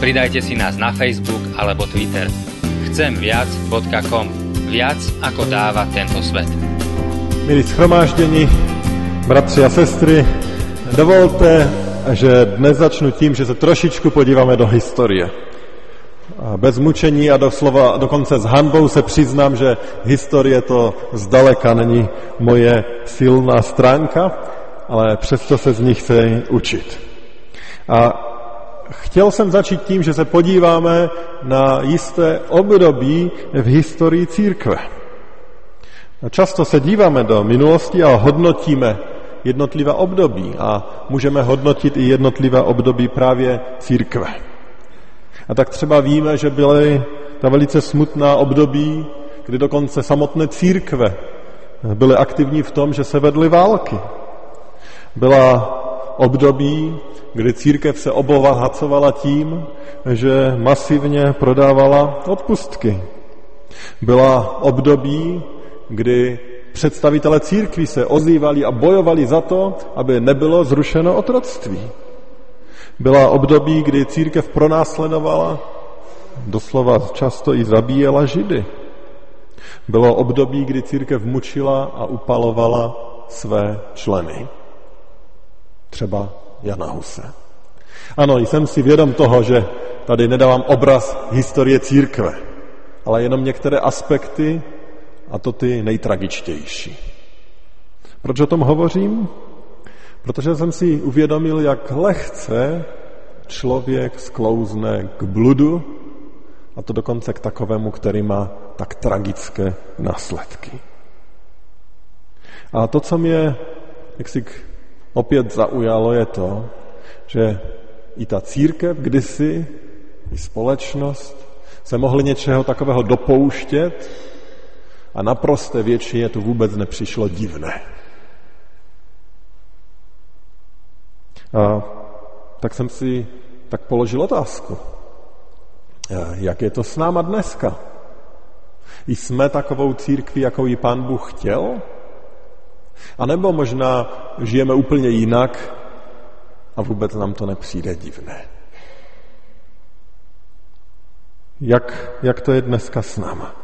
Pridajte si nás na Facebook alebo Twitter. Chcemviac.com Viac ako dáva tento svet. Milí schromáždění, bratři a sestry, Dovolte, že dnes začnu tím, že se trošičku podíváme do historie. Bez mučení a doslova dokonce s hanbou se přiznám, že historie to zdaleka není moje silná stránka, ale přesto se z nich chci učit. A chtěl jsem začít tím, že se podíváme na jisté období v historii církve. Často se díváme do minulosti a hodnotíme jednotlivá období a můžeme hodnotit i jednotlivá období právě církve. A tak třeba víme, že byly ta velice smutná období, kdy dokonce samotné církve byly aktivní v tom, že se vedly války. Byla období, kdy církev se obohacovala tím, že masivně prodávala odpustky. Byla období, kdy představitele církví se ozývali a bojovali za to, aby nebylo zrušeno otroctví. Byla období, kdy církev pronásledovala, doslova často i zabíjela židy. Bylo období, kdy církev mučila a upalovala své členy. Třeba Jana Huse. Ano, jsem si vědom toho, že tady nedávám obraz historie církve, ale jenom některé aspekty, a to ty nejtragičtější. Proč o tom hovořím? Protože jsem si uvědomil, jak lehce člověk sklouzne k bludu, a to dokonce k takovému, který má tak tragické následky. A to, co mě jak si opět zaujalo, je to, že i ta církev kdysi, i společnost se mohly něčeho takového dopouštět, a naprosté většině to vůbec nepřišlo divné. A tak jsem si tak položil otázku. Jak je to s náma dneska? Jsme takovou církví, jakou ji pán Bůh chtěl? A nebo možná žijeme úplně jinak a vůbec nám to nepřijde divné? Jak, jak to je dneska s náma?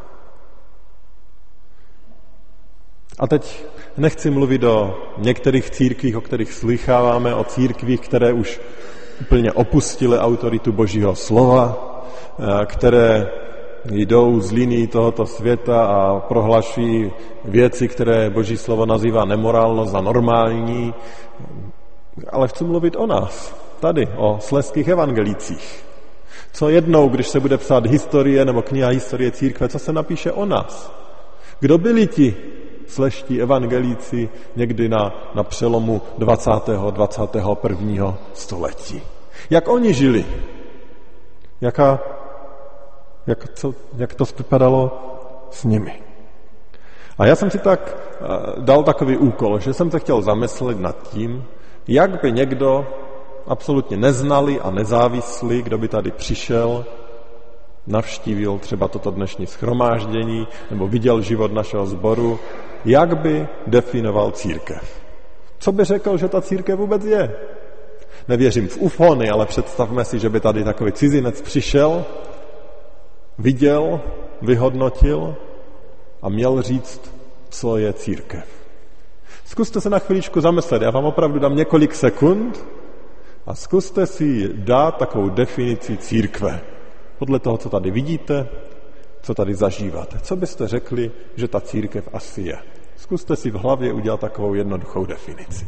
A teď nechci mluvit o některých církvích, o kterých slycháváme, o církvích, které už úplně opustily autoritu Božího slova, eh, které jdou z liní tohoto světa a prohlašují věci, které Boží slovo nazývá nemorálnost za normální. Ale chci mluvit o nás, tady, o sleských evangelících. Co jednou, když se bude psát historie nebo kniha historie církve, co se napíše o nás? Kdo byli ti, sleští evangelíci někdy na, na přelomu 20. 21. století. Jak oni žili? Jaká, jak, co, jak to vypadalo s nimi? A já jsem si tak eh, dal takový úkol, že jsem se chtěl zamyslet nad tím, jak by někdo absolutně neznalý a nezávislý, kdo by tady přišel, navštívil třeba toto dnešní schromáždění nebo viděl život našeho sboru, jak by definoval církev. Co by řekl, že ta církev vůbec je? Nevěřím v ufony, ale představme si, že by tady takový cizinec přišel, viděl, vyhodnotil a měl říct, co je církev. Zkuste se na chviličku zamyslet, já vám opravdu dám několik sekund a zkuste si dát takovou definici církve. Podle toho, co tady vidíte, co tady zažíváte. Co byste řekli, že ta církev asi je? Zkuste si v hlavě udělat takovou jednoduchou definici.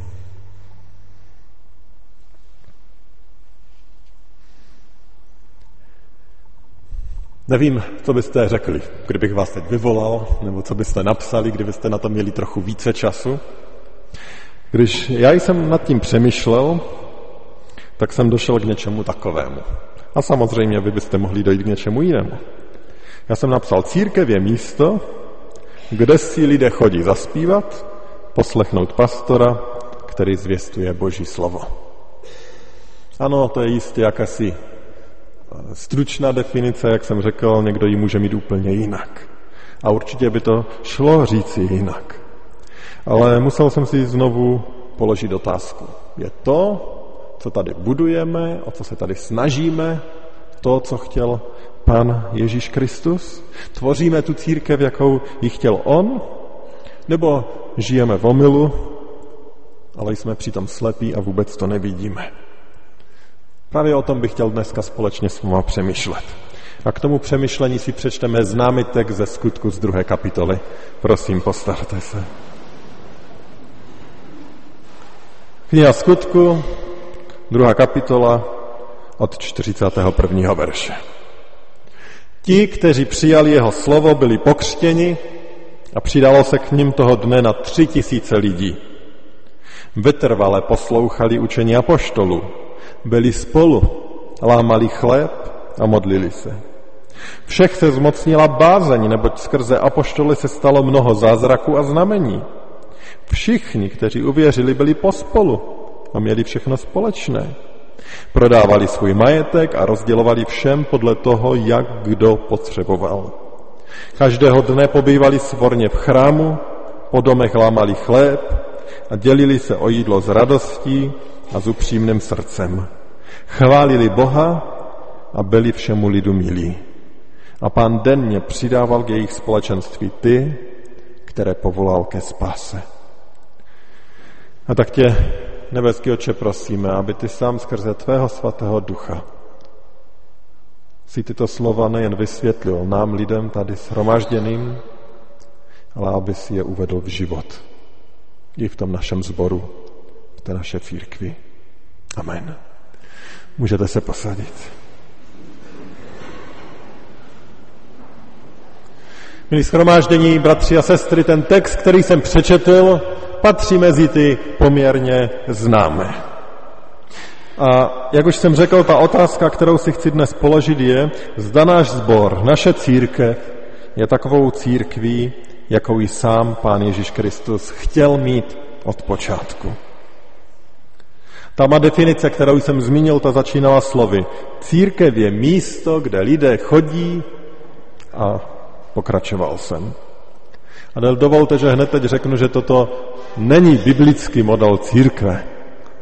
Nevím, co byste řekli, kdybych vás teď vyvolal, nebo co byste napsali, kdybyste na to měli trochu více času. Když já jsem nad tím přemýšlel, tak jsem došel k něčemu takovému. A samozřejmě vy byste mohli dojít k něčemu jinému. Já jsem napsal, církev je místo, kde si lidé chodí zaspívat, poslechnout pastora, který zvěstuje Boží slovo. Ano, to je jistě jakási eh, stručná definice, jak jsem řekl, někdo ji může mít úplně jinak. A určitě by to šlo říci jinak. Ale musel jsem si znovu položit otázku. Je to, co tady budujeme, o co se tady snažíme, to, co chtěl Pan Ježíš Kristus? Tvoříme tu církev, jakou ji chtěl On? Nebo žijeme v omilu, ale jsme přitom slepí a vůbec to nevidíme? Právě o tom bych chtěl dneska společně s váma přemýšlet. A k tomu přemýšlení si přečteme známý text ze skutku z druhé kapitoly. Prosím, postavte se. Kniha skutku, druhá kapitola od 41. verše. Ti, kteří přijali jeho slovo, byli pokřtěni a přidalo se k ním toho dne na tři tisíce lidí. Vytrvale poslouchali učení apoštolů, byli spolu, lámali chléb a modlili se. Všech se zmocnila bázeň, neboť skrze apoštoly se stalo mnoho zázraků a znamení. Všichni, kteří uvěřili, byli pospolu a měli všechno společné. Prodávali svůj majetek a rozdělovali všem podle toho, jak kdo potřeboval. Každého dne pobývali svorně v chrámu, po domech lámali chléb a dělili se o jídlo s radostí a s upřímným srdcem. Chválili Boha a byli všemu lidu milí. A pán denně přidával k jejich společenství ty, které povolal ke spáse. A tak tě, nebeský oče, prosíme, aby ty sám skrze tvého svatého ducha si tyto slova nejen vysvětlil nám, lidem tady shromažděným, ale aby si je uvedl v život. I v tom našem zboru, té naše církvi. Amen. Můžete se posadit. Milí schromáždění, bratři a sestry, ten text, který jsem přečetl, patří mezi ty poměrně známé. A jak už jsem řekl, ta otázka, kterou si chci dnes položit je, zda náš zbor, naše církev je takovou církví, jakou ji sám Pán Ježíš Kristus chtěl mít od počátku. Ta má definice, kterou jsem zmínil, ta začínala slovy. Církev je místo, kde lidé chodí a pokračoval jsem. A dovolte, že hned teď řeknu, že toto není biblický model církve.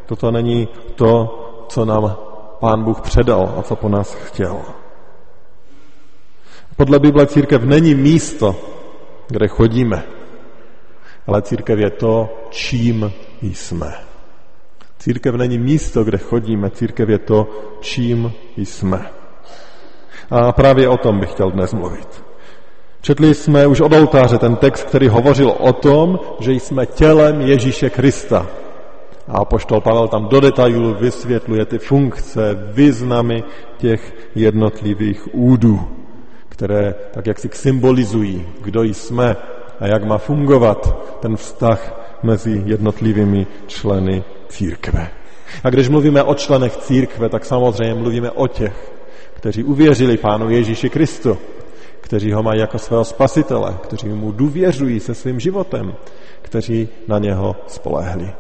Toto není to, co nám Pán Bůh předal a co po nás chtěl. Podle Bible církev není místo, kde chodíme, ale církev je to, čím jsme. Církev není místo, kde chodíme, církev je to, čím jsme. A právě o tom bych chtěl dnes mluvit. Četli jsme už od oltáře ten text, který hovořil o tom, že jsme tělem Ježíše Krista. A poštol Pavel tam do detailů vysvětluje ty funkce, významy těch jednotlivých údů, které tak jak si symbolizují, kdo jsme a jak má fungovat ten vztah mezi jednotlivými členy církve. A když mluvíme o členech církve, tak samozřejmě mluvíme o těch, kteří uvěřili Pánu Ježíši Kristu, kteří ho mají jako svého spasitele, kteří mu důvěřují se svým životem, kteří na něho spolehli.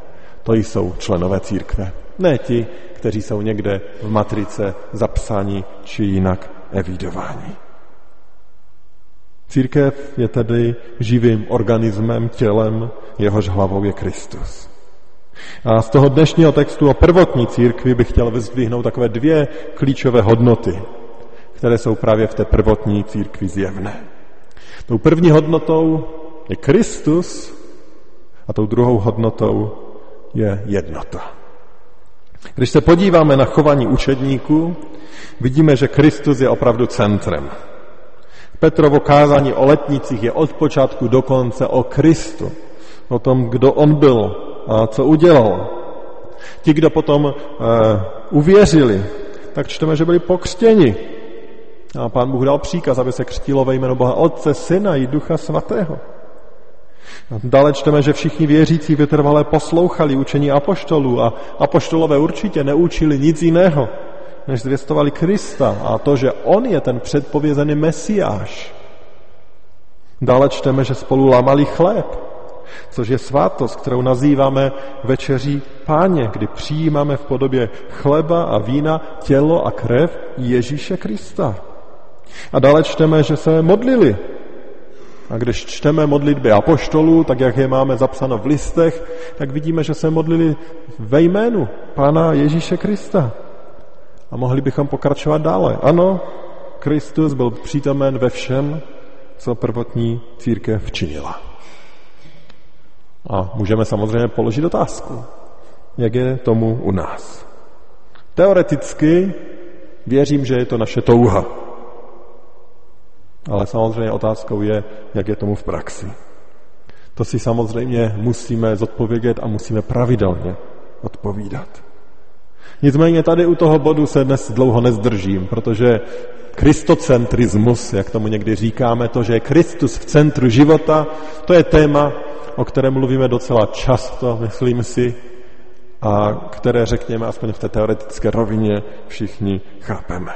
To jsou členové církve. Ne ti, kteří jsou někde v matrice zapsáni či jinak evidováni. Církev je tedy živým organismem, tělem, jehož hlavou je Kristus. A z toho dnešního textu o prvotní církvi bych chtěl vyzdvihnout takové dvě klíčové hodnoty, které jsou právě v té prvotní církvi zjevné. Tou první hodnotou je Kristus a tou druhou hodnotou je jednota. Když se podíváme na chování učedníků, vidíme, že Kristus je opravdu centrem. Petrovo kázání o letnicích je od počátku do konce o Kristu, o tom, kdo on byl a co udělal. Ti, kdo potom uh, uvěřili, tak čteme, že byli pokřtěni. A pán Bůh dal příkaz, aby se křtilo ve jméno Boha Otce, Syna i Ducha Svatého. Dále čteme, že všichni věřící vytrvalé poslouchali učení apoštolů a apoštolové určitě neučili nic jiného, než zvěstovali Krista a to, že on je ten předpovězený mesiáš. Dále čteme, že spolu lámali chléb, což je svátost, kterou nazýváme večeří páně, kdy přijímáme v podobě chleba a vína tělo a krev Ježíše Krista. A dále čteme, že se modlili. A když čteme modlitby apoštolů, tak jak je máme zapsáno v listech, tak vidíme, že se modlili ve jménu Pána Ježíše Krista. A mohli bychom pokračovat dále. Ano, Kristus byl přítomen ve všem, co prvotní církev činila. A můžeme samozřejmě položit otázku, jak je tomu u nás. Teoreticky věřím, že je to naše touha. Ale samozřejmě otázkou je, jak je tomu v praxi. To si samozřejmě musíme zodpovědět a musíme pravidelně odpovídat. Nicméně tady u toho bodu se dnes dlouho nezdržím, protože kristocentrismus, jak tomu někdy říkáme, to, že je Kristus v centru života, to je téma, o kterém mluvíme docela často, myslím si, a které, řekněme, aspoň v té teoretické rovině všichni chápeme.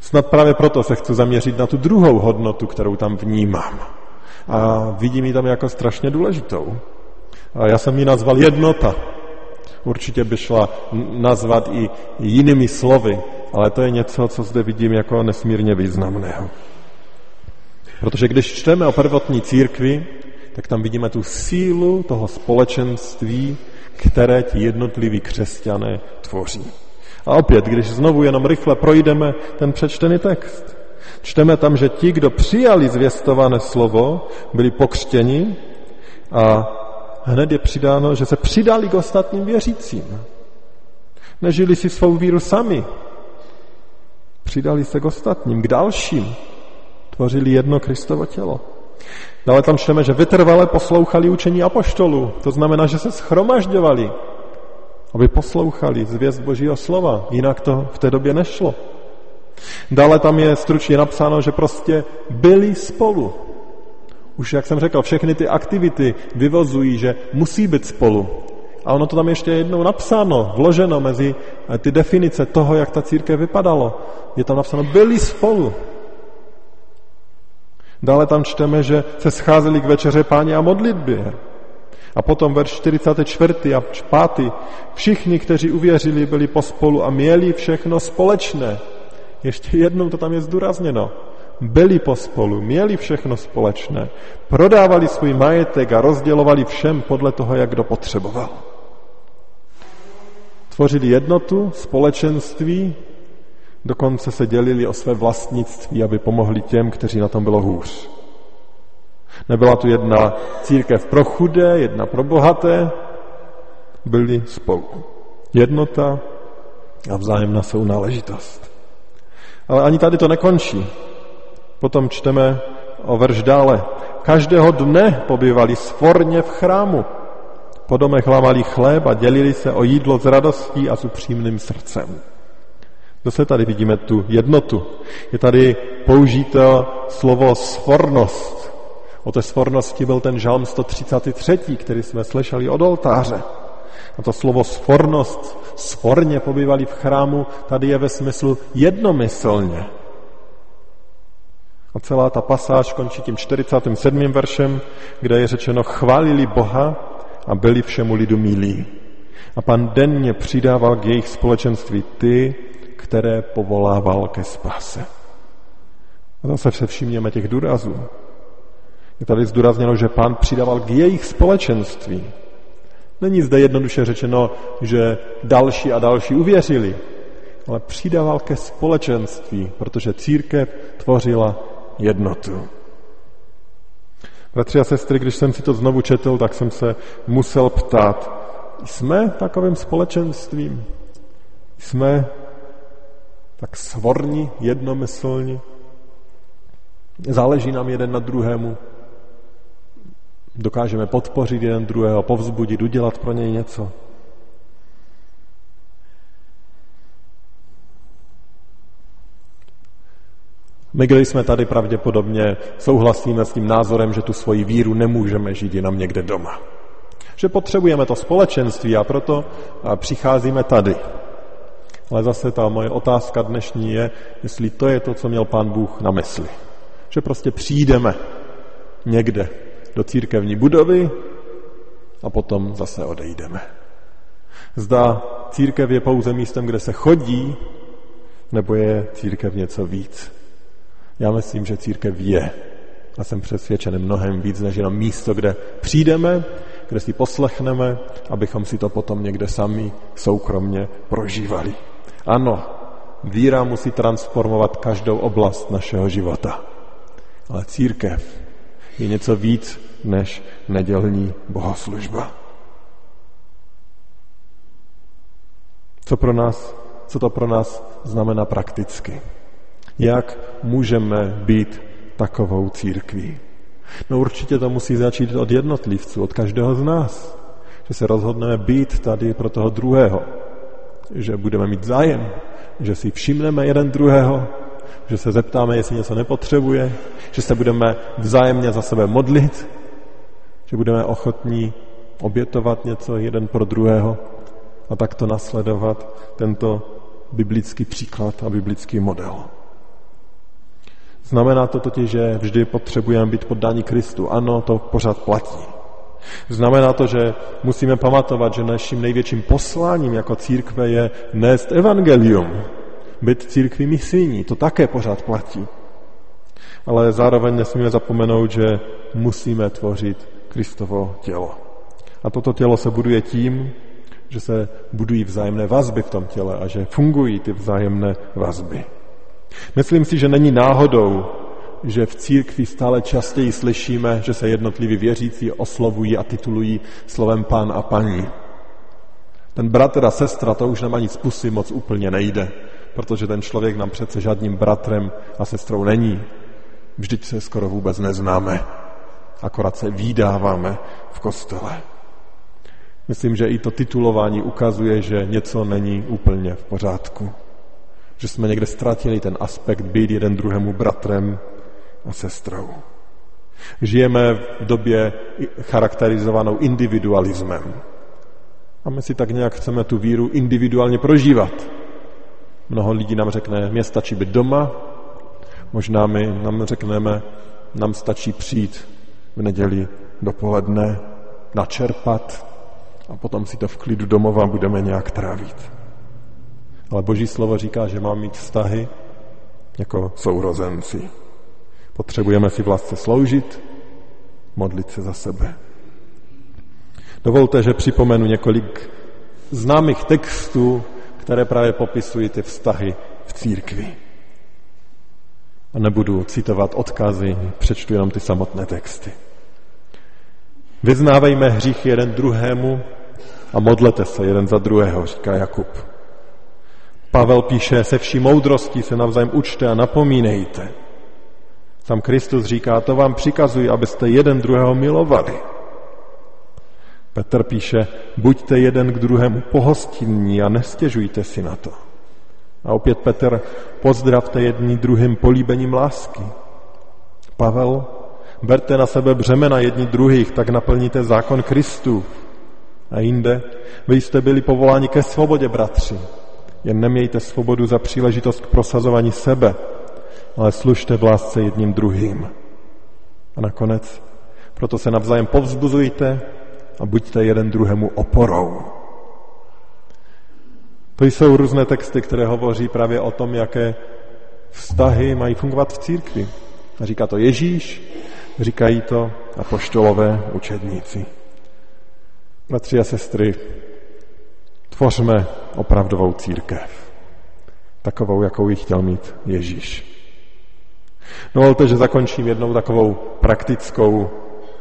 Snad právě proto se chci zaměřit na tu druhou hodnotu, kterou tam vnímám. A vidím ji tam jako strašně důležitou. A já jsem ji nazval jednota. Určitě by šla nazvat i jinými slovy, ale to je něco, co zde vidím jako nesmírně významného. Protože když čteme o prvotní církvi, tak tam vidíme tu sílu toho společenství, které ti jednotliví křesťané tvoří. A opět, když znovu jenom rychle projdeme ten přečtený text, čteme tam, že ti, kdo přijali zvěstované slovo, byli pokřtěni a hned je přidáno, že se přidali k ostatním věřícím. Nežili si svou víru sami, přidali se k ostatním, k dalším, tvořili jedno Kristovo tělo. Dále tam čteme, že vytrvale poslouchali učení apoštolů. To znamená, že se schromažďovali, aby poslouchali zvěst Božího slova. Jinak to v té době nešlo. Dále tam je stručně napsáno, že prostě byli spolu. Už, jak jsem řekl, všechny ty aktivity vyvozují, že musí být spolu. A ono to tam ještě jednou napsáno, vloženo mezi ty definice toho, jak ta církev vypadalo. Je tam napsáno, byli spolu. Dále tam čteme, že se scházeli k večeře páně a modlitbě. A potom verš 44. a 5. Všichni, kteří uvěřili, byli pospolu a měli všechno společné. Ještě jednou to tam je zdůrazněno. Byli pospolu, měli všechno společné. Prodávali svůj majetek a rozdělovali všem podle toho, jak kdo potřeboval. Tvořili jednotu, společenství, dokonce se dělili o své vlastnictví, aby pomohli těm, kteří na tom bylo hůř. Nebyla tu jedna církev pro chudé, jedna pro bohaté, byli spolu. Jednota a vzájemná sounáležitost. Ale ani tady to nekončí. Potom čteme o verš dále. Každého dne pobývali svorně v chrámu. Po domech lámali chléb a dělili se o jídlo s radostí a s upřímným srdcem. Zase tady vidíme tu jednotu. Je tady použito slovo svornost. O té svornosti byl ten žalm 133, který jsme slyšeli od oltáře. A to slovo svornost, svorně pobývali v chrámu, tady je ve smyslu jednomyslně. Celá ta pasáž končí tím 47. veršem, kde je řečeno, chválili Boha a byli všemu lidu milí. A pan denně přidával k jejich společenství ty, které povolával ke spase. A zase se všimněme těch důrazů. Je tady zdůrazněno, že pán přidával k jejich společenství. Není zde jednoduše řečeno, že další a další uvěřili, ale přidával ke společenství, protože církev tvořila jednotu. Bratři a sestry, když jsem si to znovu četl, tak jsem se musel ptát, jsme takovým společenstvím? Jsme tak svorni, jednomyslní? Záleží nám jeden na druhému? Dokážeme podpořit jeden druhého, povzbudit, udělat pro něj něco? My, když jsme tady pravděpodobně souhlasíme s tím názorem, že tu svoji víru nemůžeme žít jenom někde doma. Že potřebujeme to společenství a proto přicházíme tady. Ale zase ta moje otázka dnešní je, jestli to je to, co měl pán Bůh na mysli. Že prostě přijdeme někde do církevní budovy a potom zase odejdeme. Zda církev je pouze místem, kde se chodí, nebo je církev něco víc. Já myslím, že církev je. A jsem přesvědčen mnohem víc, než jenom místo, kde přijdeme, kde si poslechneme, abychom si to potom někde sami soukromně prožívali. Ano, víra musí transformovat každou oblast našeho života. Ale církev je něco víc než nedělní bohoslužba. Co, pro nás, co to pro nás znamená prakticky? Jak můžeme být takovou církví? No určitě to musí začít od jednotlivců, od každého z nás. Že se rozhodneme být tady pro toho druhého. Že budeme mít zájem, že si všimneme jeden druhého, že se zeptáme, jestli něco nepotřebuje, že se budeme vzájemně za sebe modlit, že budeme ochotní obětovat něco jeden pro druhého a takto nasledovat tento biblický příklad a biblický model. Znamená to totiž, že vždy potřebujeme být poddáni Kristu. Ano, to pořád platí. Znamená to, že musíme pamatovat, že naším největším posláním jako církve je nést evangelium, být církví misijní. To také pořád platí. Ale zároveň nesmíme zapomenout, že musíme tvořit Kristovo tělo. A toto tělo se buduje tím, že se budují vzájemné vazby v tom těle a že fungují ty vzájemné vazby. Myslím si, že není náhodou, že v církvi stále častěji slyšíme, že se jednotliví věřící oslovují a titulují slovem pán a paní. Ten bratr a sestra, to už nám ani z pusy moc úplně nejde, protože ten člověk nám přece žádným bratrem a sestrou není. Vždyť se skoro vůbec neznáme, akorát se výdáváme v kostele. Myslím, že i to titulování ukazuje, že něco není úplně v pořádku. Že jsme někde ztratili ten aspekt být jeden druhému bratrem a sestrou. Žijeme v době charakterizovanou individualismem. A my si tak nějak chceme tu víru individuálně prožívat. Mnoho lidí nám řekne, mě stačí být doma, možná my nám řekneme, nám stačí přijít v neděli dopoledne, načerpat a potom si to v klidu domova budeme nějak trávit. Ale Boží slovo říká, že mám mít vztahy jako sourozenci. Potřebujeme si vlastně sloužit, modlit se za sebe. Dovolte, že připomenu několik známých textů, které právě popisují ty vztahy v církvi. A nebudu citovat odkazy, přečtu jenom ty samotné texty. Vyznávejme hřích jeden druhému a modlete se jeden za druhého, říká Jakub. Pavel píše, se vší moudrostí se navzájem učte a napomínejte. Sam Kristus říká, to vám přikazuji, abyste jeden druhého milovali. Petr píše, buďte jeden k druhému pohostinní a nestěžujte si na to. A opět Petr, pozdravte jedný druhým políbením lásky. Pavel, berte na sebe břemena jedni druhých, tak naplníte zákon Kristu. A jinde, vy jste byli povoláni ke svobodě, bratři. Jen nemějte svobodu za příležitost k prosazování sebe, ale služte v lásce jedním druhým. A nakonec, proto se navzájem povzbuzujte a buďte jeden druhému oporou. To jsou různé texty, které hovoří právě o tom, jaké vztahy mají fungovat v církvi. A říká to Ježíš, říkají to apoštolové učedníci. Bratři a sestry, tvořme opravdovou církev. Takovou, jakou ji chtěl mít Ježíš. Dovolte, že zakončím jednou takovou praktickou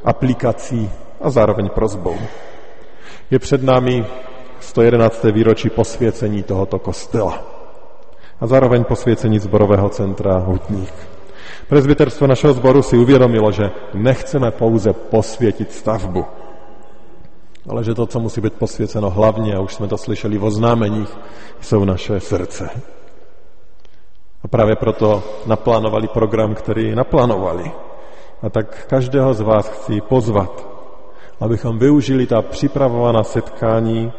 aplikací a zároveň prozbou. Je před námi 111. výročí posvěcení tohoto kostela a zároveň posvěcení zborového centra Hutník. Prezbiterstvo našeho zboru si uvědomilo, že nechceme pouze posvětit stavbu, ale že to, co musí být posvěceno hlavně, a už jsme to slyšeli v oznámeních, jsou naše srdce. A právě proto naplánovali program, který naplánovali. A tak každého z vás chci pozvat, abychom využili ta připravovaná setkání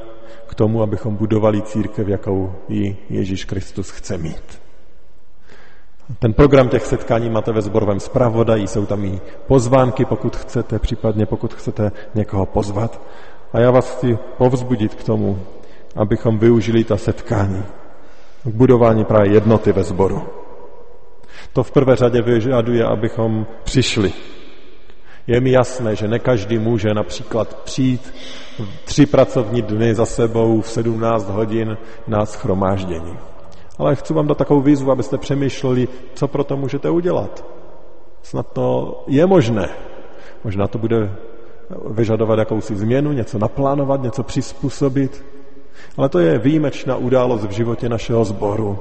k tomu, abychom budovali církev, jakou ji Ježíš Kristus chce mít. Ten program těch setkání máte ve zborovém zpravodaji, jsou tam i pozvánky, pokud chcete, případně pokud chcete někoho pozvat. A já vás chci povzbudit k tomu, abychom využili ta setkání k budování právě jednoty ve sboru. To v prvé řadě vyžaduje, abychom přišli. Je mi jasné, že ne každý může například přijít tři pracovní dny za sebou v 17 hodin na schromáždění. Ale chci vám dát takovou výzvu, abyste přemýšleli, co pro to můžete udělat. Snad to je možné. Možná to bude vyžadovat jakousi změnu, něco naplánovat, něco přizpůsobit. Ale to je výjimečná událost v životě našeho sboru.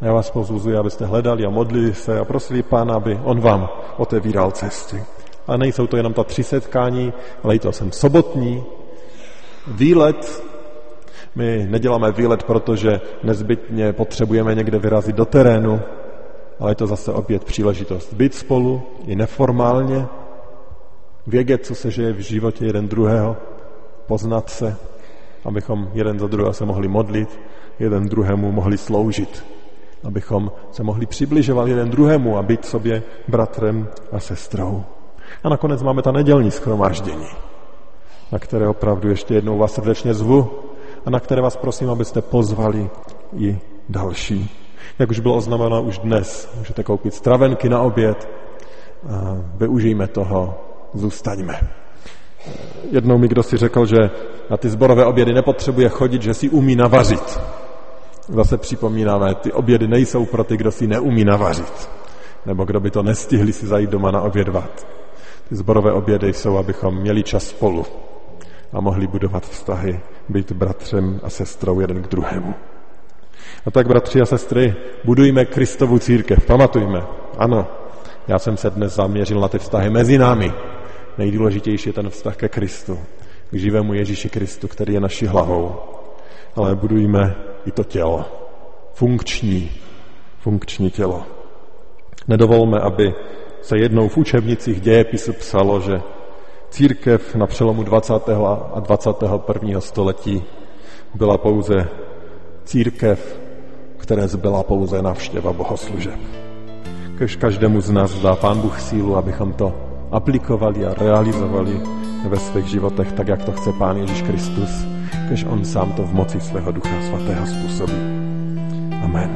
Já vás pozvuzuji, abyste hledali a modlili se a prosili Pána, aby On vám otevíral cesty. A nejsou to jenom ta tři setkání, ale i to jsem sobotní výlet. My neděláme výlet, protože nezbytně potřebujeme někde vyrazit do terénu, ale je to zase opět příležitost být spolu, i neformálně, vědět, co se žije v životě jeden druhého, poznat se, abychom jeden za druhého se mohli modlit, jeden druhému mohli sloužit, abychom se mohli přibližovat jeden druhému a být sobě bratrem a sestrou. A nakonec máme ta nedělní schromáždění, na které opravdu ještě jednou vás srdečně zvu a na které vás prosím, abyste pozvali i další. Jak už bylo oznámeno už dnes, můžete koupit stravenky na oběd, využijme toho, zůstaňme. Jednou mi kdo si řekl, že na ty zborové obědy nepotřebuje chodit, že si umí navařit. Zase připomínáme, ty obědy nejsou pro ty, kdo si neumí navařit. Nebo kdo by to nestihli si zajít doma na obědvat. Ty zborové obědy jsou, abychom měli čas spolu a mohli budovat vztahy, být bratřem a sestrou jeden k druhému. A tak, bratři a sestry, budujme Kristovu církev. Pamatujme, ano, já jsem se dnes zaměřil na ty vztahy mezi námi. Nejdůležitější je ten vztah ke Kristu, k živému Ježíši Kristu, který je naší hlavou. Ale budujme i to tělo. Funkční, funkční tělo. Nedovolme, aby se jednou v učebnicích dějepisu psalo, že církev na přelomu 20. a 21. století byla pouze církev, které zbyla pouze navštěva bohoslužeb. Kež každému z nás dá Pán Bůh sílu, abychom to aplikovali a realizovali ve svých životech tak, jak to chce Pán Ježíš Kristus, kež On sám to v moci svého Ducha Svatého způsobí. Amen.